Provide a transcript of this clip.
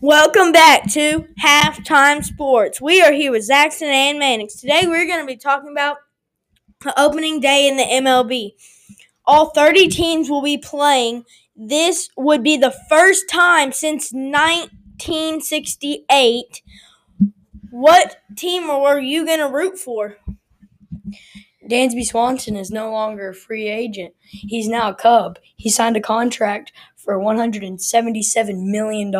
Welcome back to Halftime Sports. We are here with Zaxton and Mannix. Today we're going to be talking about opening day in the MLB. All 30 teams will be playing. This would be the first time since 1968. What team are you going to root for? Dansby Swanson is no longer a free agent. He's now a Cub. He signed a contract for $177 million.